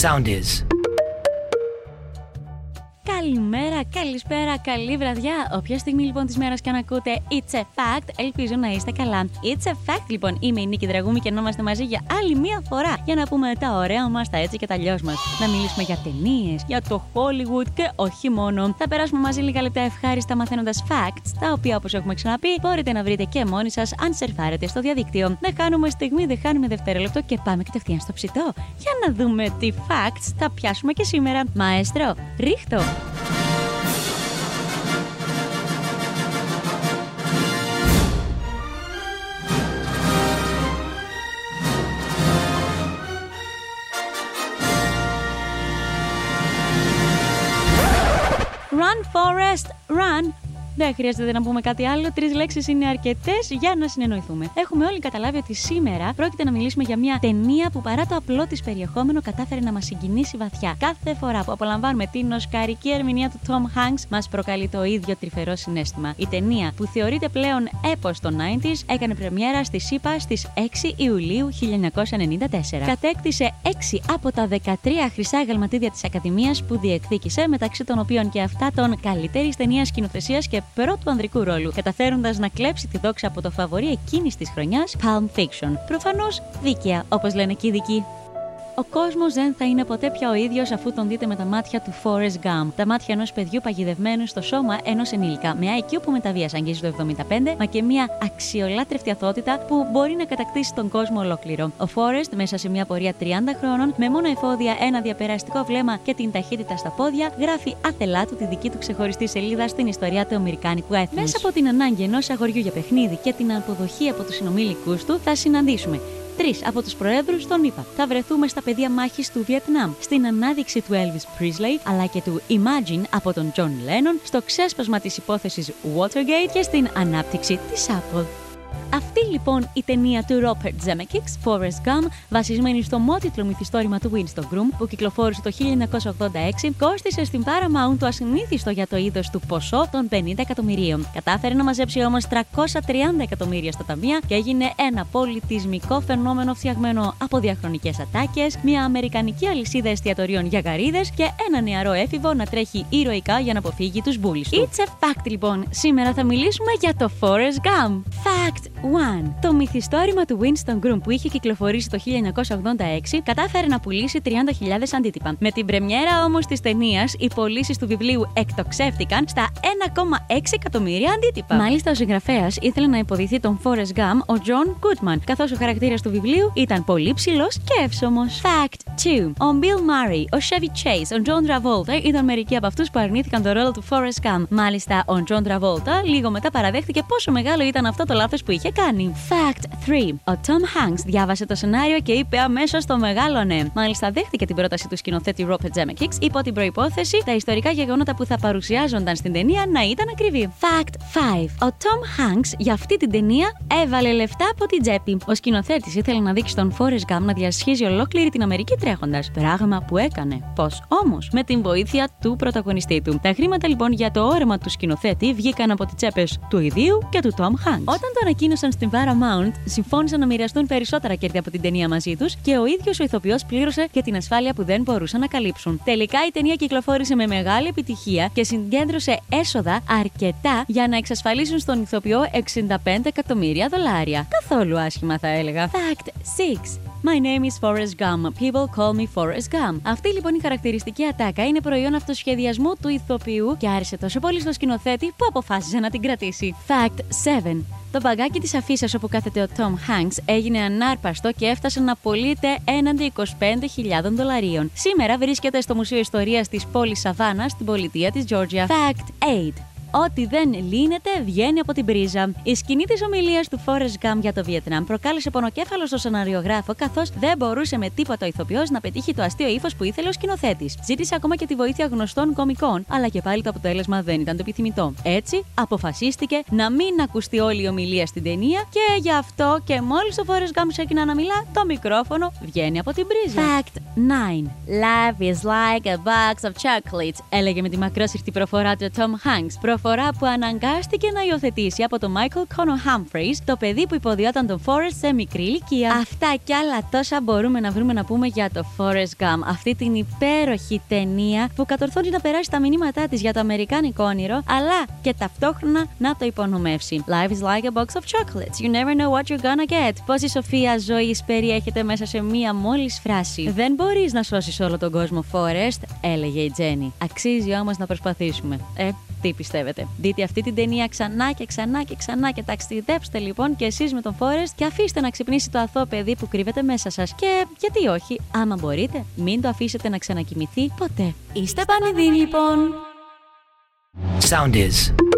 sound is. Καλημέρα, καλησπέρα, καλή βραδιά. Όποια στιγμή λοιπόν της μέρας και αν ακούτε It's a fact, ελπίζω να είστε καλά. It's a fact λοιπόν, είμαι η Νίκη Δραγούμη και να είμαστε μαζί για άλλη μία φορά για να πούμε τα ωραία μας, τα έτσι και τα αλλιώς μας. Να μιλήσουμε για ταινίες, για το Hollywood και όχι μόνο. Θα περάσουμε μαζί λίγα λεπτά ευχάριστα μαθαίνοντας facts, τα οποία όπως έχουμε ξαναπεί μπορείτε να βρείτε και μόνοι σας αν σερφάρετε στο διαδίκτυο. Δεν χάνουμε στιγμή, δεν χάνουμε δευτερόλεπτο και πάμε κατευθείαν στο ψητό. Για να δούμε τι facts θα πιάσουμε και σήμερα. Μαέστρο, ρίχτω! Run, Forest, run! Δεν χρειάζεται να πούμε κάτι άλλο. Τρεις λέξεις είναι αρκετές για να συνεννοηθούμε. Έχουμε όλοι καταλάβει ότι σήμερα πρόκειται να μιλήσουμε για μια ταινία που παρά το απλό της περιεχόμενο κατάφερε να μας συγκινήσει βαθιά. Κάθε φορά που απολαμβάνουμε την οσκαρική ερμηνεία του Tom Hanks, μας προκαλεί το ίδιο τρυφερό συνέστημα. Η ταινία που θεωρείται πλέον έπος των 90s έκανε πρεμιέρα στη ΣΥΠΑ στις 6 Ιουλίου 1994. Κατέκτησε 6 από τα 13 χρυσά γαλματίδια της Ακαδημίας που διεκδίκησε, μεταξύ των οποίων και αυτά των καλύτερης ταινίας σκηνοθεσίας και πρώτου ανδρικού ρόλου, καταφέροντας να κλέψει τη δόξα από το φαβορή εκείνης της χρονιάς, Palm Fiction. Προφανώς δίκαια, όπως λένε και οι ειδικοί. Ο κόσμος δεν θα είναι ποτέ πια ο ίδιος αφού τον δείτε με τα μάτια του Forrest Gump. Τα μάτια ενός παιδιού παγιδευμένου στο σώμα ενός ενήλικα, με IQ που με αγγίζει το 75, μα και μια αξιολάτρευτη αθότητα που μπορεί να κατακτήσει τον κόσμο ολόκληρο. Ο Forrest, μέσα σε μια πορεία 30 χρόνων, με μόνο εφόδια, ένα διαπεραστικό βλέμμα και την ταχύτητα στα πόδια, γράφει άθελά του τη δική του ξεχωριστή σελίδα στην ιστορία του Αμερικάνικου έθνους. Μέσα από την ανάγκη ενός αγοριού για παιχνίδι και την αποδοχή από τους συνομήλικου του, θα συναντήσουμε τρεις από τους προέδρους των ΗΠΑ. Θα βρεθούμε στα πεδία μάχης του Βιετνάμ, στην ανάδειξη του Elvis Presley αλλά και του Imagine από τον John Lennon, στο ξέσπασμα της υπόθεσης Watergate και στην ανάπτυξη της Apple. Αυτή λοιπόν η ταινία του Robert Zemeckis, Forrest Gump, βασισμένη στο μότιτλο μυθιστόρημα του Winston Groom, που κυκλοφόρησε το 1986, κόστησε στην Paramount το ασυνήθιστο για το είδος του ποσό των 50 εκατομμυρίων. Κατάφερε να μαζέψει όμως 330 εκατομμύρια στα ταμεία και έγινε ένα πολιτισμικό φαινόμενο φτιαγμένο από διαχρονικές ατάκες, μια αμερικανική αλυσίδα εστιατορίων για γαρίδες και ένα νεαρό έφηβο να τρέχει ηρωικά για να αποφύγει τους μπούλου It's a fact λοιπόν. Σήμερα θα μιλήσουμε για το Forrest Gump. Fact One. Το μυθιστόρημα του Winston Groom που είχε κυκλοφορήσει το 1986 κατάφερε να πουλήσει 30.000 αντίτυπα. Με την πρεμιέρα όμως της ταινίας, οι πωλήσεις του βιβλίου εκτοξεύτηκαν στα 1,6 εκατομμύρια αντίτυπα. Μάλιστα, ο συγγραφέας ήθελε να υποδηθεί τον Forrest Gump, ο John Goodman, καθώς ο χαρακτήρας του βιβλίου ήταν πολύ ψηλός και εύσωμος. Fact 2. Ο Bill Murray, ο Chevy Chase, ο John Travolta ήταν μερικοί από αυτούς που αρνήθηκαν το ρόλο του Forrest Gump. Μάλιστα, ο John Travolta λίγο μετά παραδέχτηκε πόσο μεγάλο ήταν αυτό το λάθος που είχε κάνει. Fact 3. Ο Tom Hanks διάβασε το σενάριο και είπε αμέσως το μεγάλο ναι. Μάλιστα δέχτηκε την πρόταση του σκηνοθέτη Robert Zemeckis υπό την προπόθεση τα ιστορικά γεγονότα που θα παρουσιάζονταν στην ταινία να ήταν ακριβή. Fact 5. Ο Tom Hanks για αυτή την ταινία έβαλε λεφτά από την τσέπη. Ο σκηνοθέτης ήθελε να δείξει τον Forrest Gump να διασχίζει ολόκληρη την Αμερική τρέχοντας. Πράγμα που έκανε. Πώς όμως; Με την βοήθεια του πρωταγωνιστή του. Τα χρήματα λοιπόν για το όρεμα του σκηνοθέτη βγήκαν από τις τσέπες του ιδίου και του Tom Hanks. Όταν το ανακοίνωσαν στην Paramount, συμφώνησαν να μοιραστούν περισσότερα κέρδη από την ταινία μαζί τους και ο ίδιος ο ηθοποιός πλήρωσε και την ασφάλεια που δεν μπορούσαν να καλύψουν. Τελικά η ταινία κυκλοφόρησε με μεγάλη επιτυχία και συγκέντρωσε έσοδα αρκετά για να εξασφαλίσουν στον ηθοποιό 65 εκατομμύρια δολάρια. Καθόλου άσχημα θα έλεγα. Fact 6. My name is Forrest Gump. People call me Forrest Gump. Αυτή λοιπόν η χαρακτηριστική ατάκα είναι προϊόν αυτοσχεδιασμού του ηθοποιού και άρεσε τόσο πολύ στο σκηνοθέτη που αποφάσισε να την κρατήσει. Fact 7. Το μπαγκάκι της αφίσα όπου κάθεται ο Tom Hanks έγινε ανάρπαστο και έφτασε να πωλείται έναντι 25.000 δολαρίων. Σήμερα βρίσκεται στο Μουσείο Ιστορίας της πόλης Σαβάνας στην πολιτεία της Georgia. Fact 8. Ό,τι δεν λύνεται βγαίνει από την πρίζα. Η σκηνή της ομιλίας του Forrest Gump για το Βιετνάμ προκάλεσε πονοκέφαλο στο σεναριογράφο, καθώς δεν μπορούσε με τίποτα ο ηθοποιός να πετύχει το αστείο ύφος που ήθελε ο σκηνοθέτης. Ζήτησε ακόμα και τη βοήθεια γνωστών κομικών, αλλά και πάλι το αποτέλεσμα δεν ήταν το επιθυμητό. Έτσι, αποφασίστηκε να μην ακουστεί όλη η ομιλία στην ταινία και γι' αυτό και μόλις ο Forrest Gump ξεκινά να μιλά, το μικρόφωνο βγαίνει από την πρίζα. Fact 9. Life is like a box of chocolates, έλεγε με τη μακρόσυρτη προφορά του Tom Hanks φορά που αναγκάστηκε να υιοθετήσει από τον Michael Connor Humphreys, το παιδί που υποδιόταν τον Forrest σε μικρή ηλικία. Αυτά κι άλλα τόσα μπορούμε να βρούμε να πούμε για το Forrest Gump, αυτή την υπέροχη ταινία που κατορθώνει να περάσει τα μηνύματά της για το αμερικάνικο όνειρο, αλλά και ταυτόχρονα να το υπονομεύσει. Life is like a box of chocolates. You never know what you're gonna get. Πόση σοφία ζωής περιέχεται μέσα σε μία μόλις φράση. Δεν μπορείς να σώσεις όλο τον κόσμο, Forrest, έλεγε η Τζέννη. Αξίζει όμως να προσπαθήσουμε. Ε, τι πιστεύετε; Δείτε αυτή την ταινία ξανά και ξανά και ξανά και ταξιδέψτε λοιπόν και εσείς με τον Φόρεστ και αφήστε να ξυπνήσει το αθώο παιδί που κρύβεται μέσα σας. Και γιατί όχι, άμα μπορείτε, μην το αφήσετε να ξανακοιμηθεί ποτέ. Είστε πανηδοί λοιπόν. Sound is.